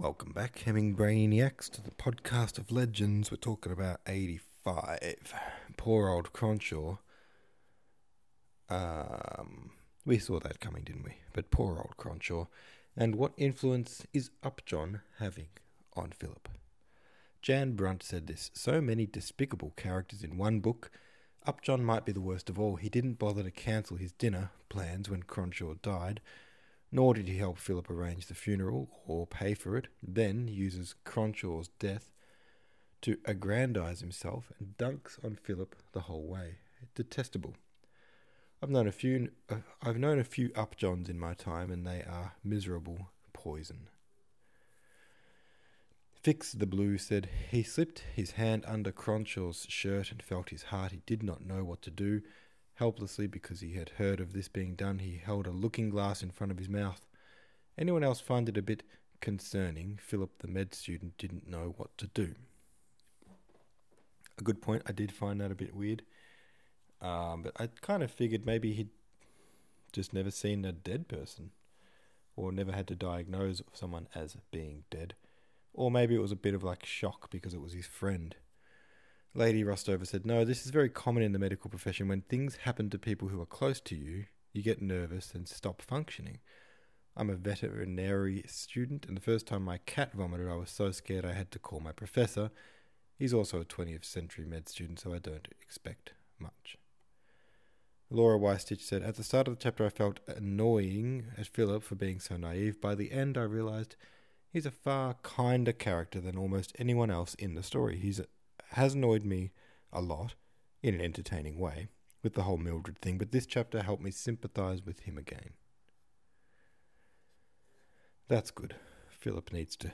Welcome back, Hemming Brainiacs, to the podcast of legends. We're talking about 85. Poor old Cronshaw. Um, we saw that coming, didn't we? But poor old Cronshaw. And what influence is Upjohn having on Philip? Jan Brunt said this So many despicable characters in one book. Upjohn might be the worst of all. He didn't bother to cancel his dinner plans when Cronshaw died nor did he help Philip arrange the funeral or pay for it, then uses Cronshaw's death to aggrandize himself and dunks on Philip the whole way. Detestable. I've known a few uh, I've known a few upjohns in my time and they are miserable poison. Fix the Blue said he slipped his hand under Cronshaw's shirt and felt his heart. He did not know what to do. Helplessly, because he had heard of this being done, he held a looking glass in front of his mouth. Anyone else find it a bit concerning? Philip, the med student, didn't know what to do. A good point. I did find that a bit weird. Um, but I kind of figured maybe he'd just never seen a dead person or never had to diagnose someone as being dead. Or maybe it was a bit of like shock because it was his friend. Lady Rostover said, No, this is very common in the medical profession. When things happen to people who are close to you, you get nervous and stop functioning. I'm a veterinary student, and the first time my cat vomited, I was so scared I had to call my professor. He's also a 20th century med student, so I don't expect much. Laura Weistich said, At the start of the chapter, I felt annoying at Philip for being so naive. By the end, I realized he's a far kinder character than almost anyone else in the story. He's has annoyed me a lot in an entertaining way with the whole Mildred thing, but this chapter helped me sympathize with him again. That's good. Philip needs to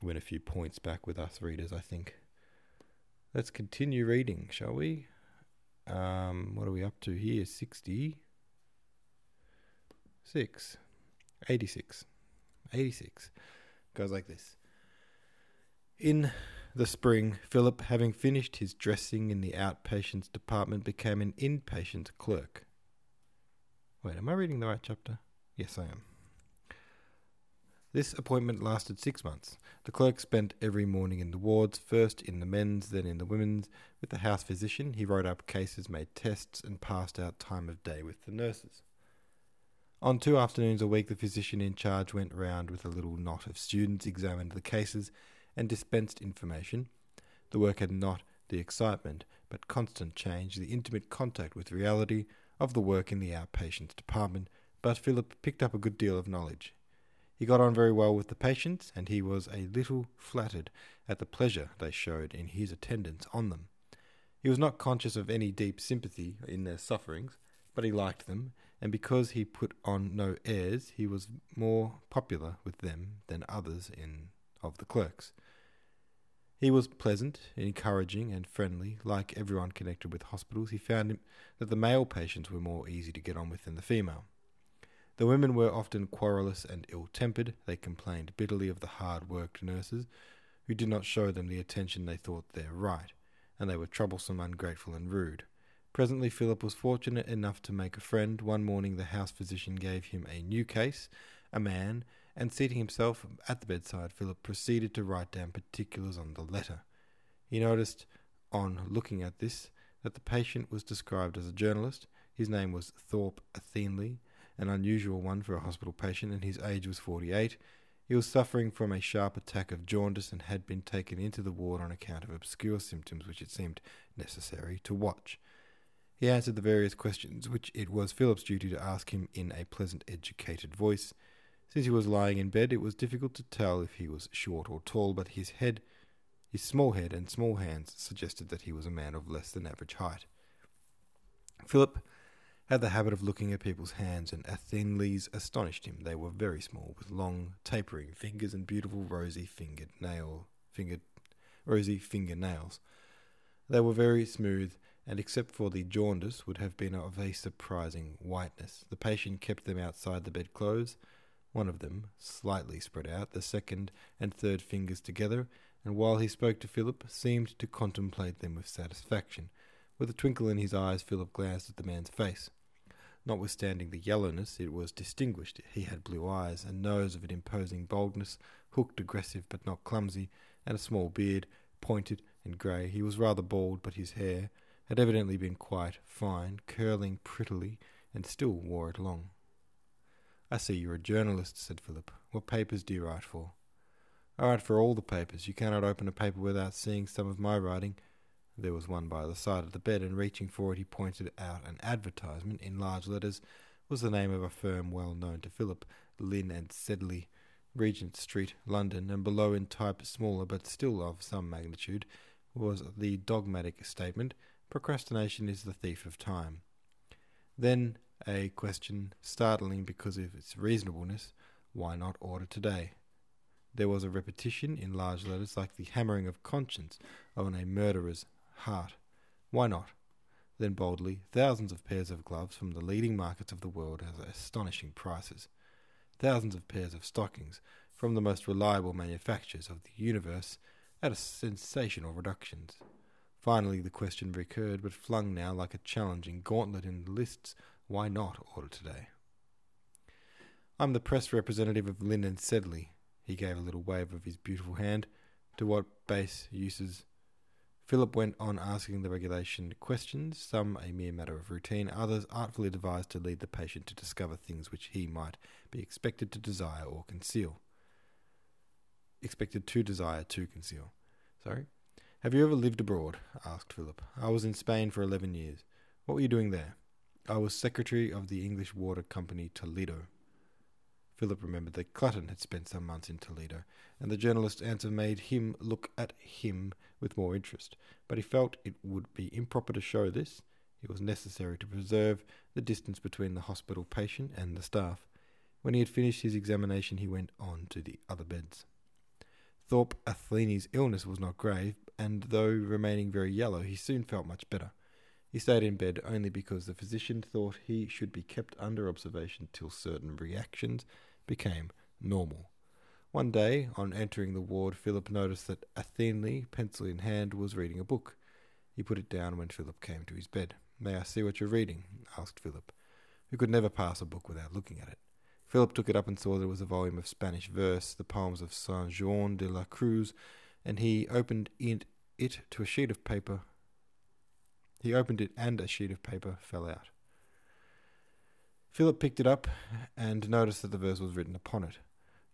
win a few points back with us readers, I think. Let's continue reading, shall we? Um, what are we up to here? 60. 6. 86. 86. Goes like this. In the spring, Philip, having finished his dressing in the outpatients department, became an inpatient clerk. Wait, am I reading the right chapter? Yes, I am. This appointment lasted six months. The clerk spent every morning in the wards, first in the men's, then in the women's. With the house physician, he wrote up cases, made tests, and passed out time of day with the nurses. On two afternoons a week, the physician in charge went round with a little knot of students, examined the cases, and dispensed information. The work had not the excitement, but constant change, the intimate contact with reality of the work in the outpatients department, but Philip picked up a good deal of knowledge. He got on very well with the patients, and he was a little flattered at the pleasure they showed in his attendance on them. He was not conscious of any deep sympathy in their sufferings, but he liked them, and because he put on no airs, he was more popular with them than others in of the clerks. He was pleasant, encouraging, and friendly. Like everyone connected with hospitals, he found that the male patients were more easy to get on with than the female. The women were often querulous and ill tempered. They complained bitterly of the hard worked nurses, who did not show them the attention they thought their right, and they were troublesome, ungrateful, and rude. Presently, Philip was fortunate enough to make a friend. One morning, the house physician gave him a new case, a man, and seating himself at the bedside, Philip proceeded to write down particulars on the letter. He noticed, on looking at this, that the patient was described as a journalist. His name was Thorpe Athelny, an unusual one for a hospital patient, and his age was 48. He was suffering from a sharp attack of jaundice and had been taken into the ward on account of obscure symptoms which it seemed necessary to watch. He answered the various questions which it was Philip's duty to ask him in a pleasant, educated voice. Since he was lying in bed, it was difficult to tell if he was short or tall, but his head, his small head and small hands suggested that he was a man of less than average height. Philip had the habit of looking at people's hands, and Athelny's astonished him. They were very small, with long, tapering fingers and beautiful rosy fingered nail fingered rosy fingernails. They were very smooth, and except for the jaundice, would have been of a surprising whiteness. The patient kept them outside the bedclothes, one of them slightly spread out, the second and third fingers together, and while he spoke to Philip, seemed to contemplate them with satisfaction. With a twinkle in his eyes, Philip glanced at the man's face. Notwithstanding the yellowness, it was distinguished. He had blue eyes, a nose of an imposing boldness, hooked, aggressive, but not clumsy, and a small beard, pointed and grey. He was rather bald, but his hair had evidently been quite fine, curling prettily, and still wore it long. I see you're a journalist, said Philip. What papers do you write for? I write for all the papers. You cannot open a paper without seeing some of my writing. There was one by the side of the bed, and reaching for it, he pointed out an advertisement in large letters. Was the name of a firm well known to Philip, Lynn and Sedley, Regent Street, London, and below in type smaller but still of some magnitude was the dogmatic statement Procrastination is the thief of time. Then a question startling because of its reasonableness why not order today? There was a repetition in large letters like the hammering of conscience on a murderer's heart. Why not? Then boldly, thousands of pairs of gloves from the leading markets of the world at astonishing prices. Thousands of pairs of stockings from the most reliable manufacturers of the universe at sensational reductions. Finally, the question recurred, but flung now like a challenging gauntlet in the lists why not order today? I'm the press representative of Lynn and Sedley. He gave a little wave of his beautiful hand. To what base uses? Philip went on asking the regulation questions, some a mere matter of routine, others artfully devised to lead the patient to discover things which he might be expected to desire or conceal. Expected to desire to conceal. Sorry? Have you ever lived abroad? asked Philip. I was in Spain for eleven years. What were you doing there? I was secretary of the English Water Company Toledo. Philip remembered that Clutton had spent some months in Toledo, and the journalist's answer made him look at him with more interest. But he felt it would be improper to show this. It was necessary to preserve the distance between the hospital patient and the staff. When he had finished his examination, he went on to the other beds. Thorpe Athelny's illness was not grave, and though remaining very yellow, he soon felt much better. He stayed in bed only because the physician thought he should be kept under observation till certain reactions became normal. One day, on entering the ward, Philip noticed that Athelny, pencil in hand, was reading a book. He put it down when Philip came to his bed. May I see what you're reading? asked Philip, who could never pass a book without looking at it. Philip took it up and saw that it was a volume of Spanish verse, the poems of Saint Jean de la Cruz, and he opened it to a sheet of paper. He opened it, and a sheet of paper fell out. Philip picked it up and noticed that the verse was written upon it.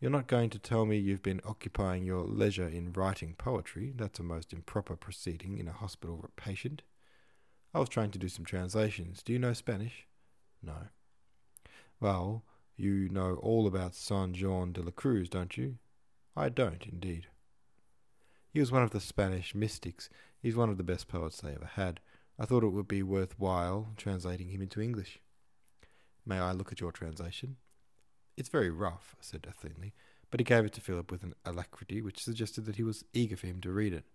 You're not going to tell me you've been occupying your leisure in writing poetry. That's a most improper proceeding in a hospital patient. I was trying to do some translations. Do you know Spanish? No. Well, you know all about San Juan de la Cruz, don't you? I don't, indeed. He was one of the Spanish mystics. He's one of the best poets they ever had. I thought it would be worth while translating him into English. May I look at your translation? It's very rough, said Athelny, but he gave it to Philip with an alacrity which suggested that he was eager for him to read it.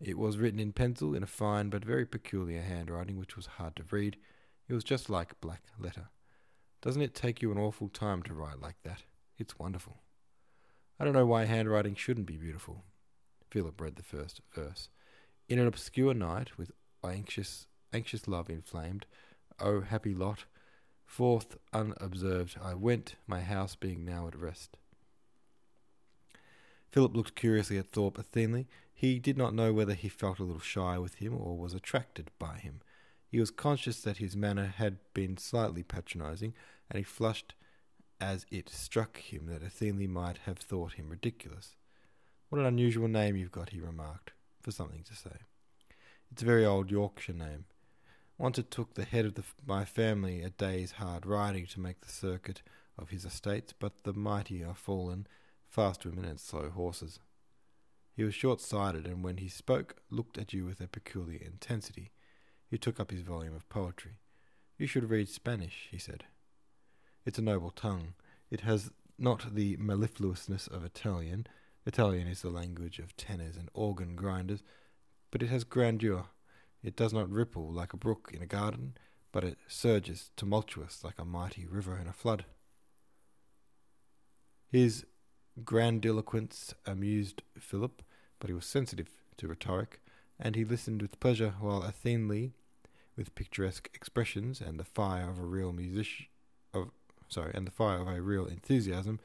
It was written in pencil in a fine but very peculiar handwriting which was hard to read. It was just like black letter. Doesn't it take you an awful time to write like that? It's wonderful. I don't know why handwriting shouldn't be beautiful. Philip read the first verse. In an obscure night, with anxious, anxious love inflamed, O happy lot, forth unobserved I went, my house being now at rest. Philip looked curiously at Thorpe Athelny. He did not know whether he felt a little shy with him or was attracted by him. He was conscious that his manner had been slightly patronizing, and he flushed as it struck him that Athelny might have thought him ridiculous. What an unusual name you've got, he remarked, for something to say. It's a very old Yorkshire name. Once it took the head of the, my family a day's hard riding to make the circuit of his estates, but the mighty are fallen, fast women and slow horses. He was short sighted, and when he spoke, looked at you with a peculiar intensity. He took up his volume of poetry. You should read Spanish, he said. It's a noble tongue. It has not the mellifluousness of Italian, Italian is the language of tenors and organ grinders, but it has grandeur. It does not ripple like a brook in a garden, but it surges tumultuous like a mighty river in a flood. His grandiloquence amused Philip, but he was sensitive to rhetoric, and he listened with pleasure while Athelny with picturesque expressions and the fire of a real musician of sorry, and the fire of a real enthusiasm,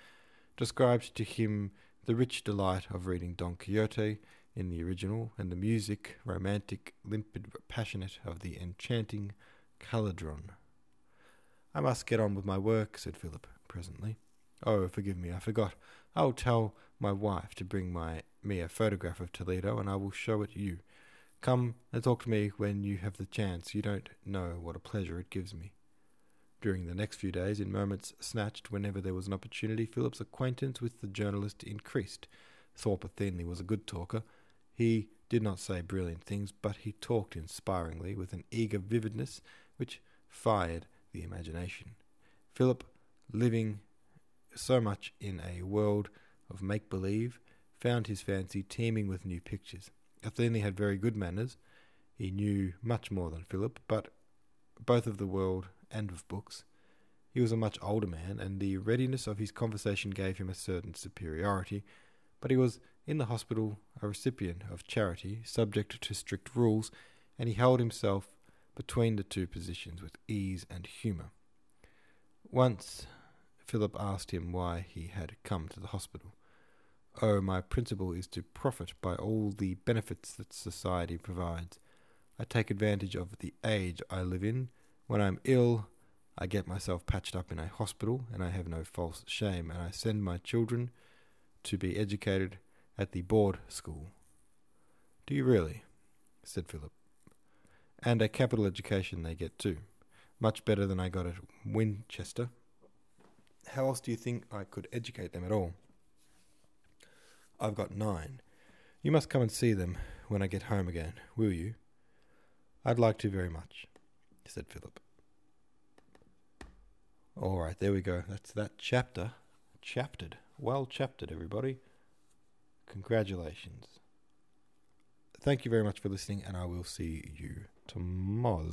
described to him the rich delight of reading Don Quixote in the original, and the music, romantic, limpid, passionate, of the enchanting Calderon. I must get on with my work, said Philip presently. Oh, forgive me, I forgot. I will tell my wife to bring my me a photograph of Toledo, and I will show it you. Come and talk to me when you have the chance. You don't know what a pleasure it gives me. During the next few days, in moments snatched whenever there was an opportunity, Philip's acquaintance with the journalist increased. Thorpe Athelny was a good talker. He did not say brilliant things, but he talked inspiringly with an eager vividness which fired the imagination. Philip, living so much in a world of make believe, found his fancy teeming with new pictures. Athelny had very good manners. He knew much more than Philip, but both of the world and of books. He was a much older man, and the readiness of his conversation gave him a certain superiority, but he was in the hospital a recipient of charity, subject to strict rules, and he held himself between the two positions with ease and humour. Once Philip asked him why he had come to the hospital. Oh, my principle is to profit by all the benefits that society provides. I take advantage of the age I live in. When I'm ill, I get myself patched up in a hospital, and I have no false shame, and I send my children to be educated at the board school. Do you really? said Philip. And a capital education they get too. Much better than I got at Winchester. How else do you think I could educate them at all? I've got nine. You must come and see them when I get home again, will you? I'd like to very much, said Philip. All right, there we go. That's that chapter. Chaptered. Well chaptered, everybody. Congratulations. Thank you very much for listening, and I will see you tomorrow.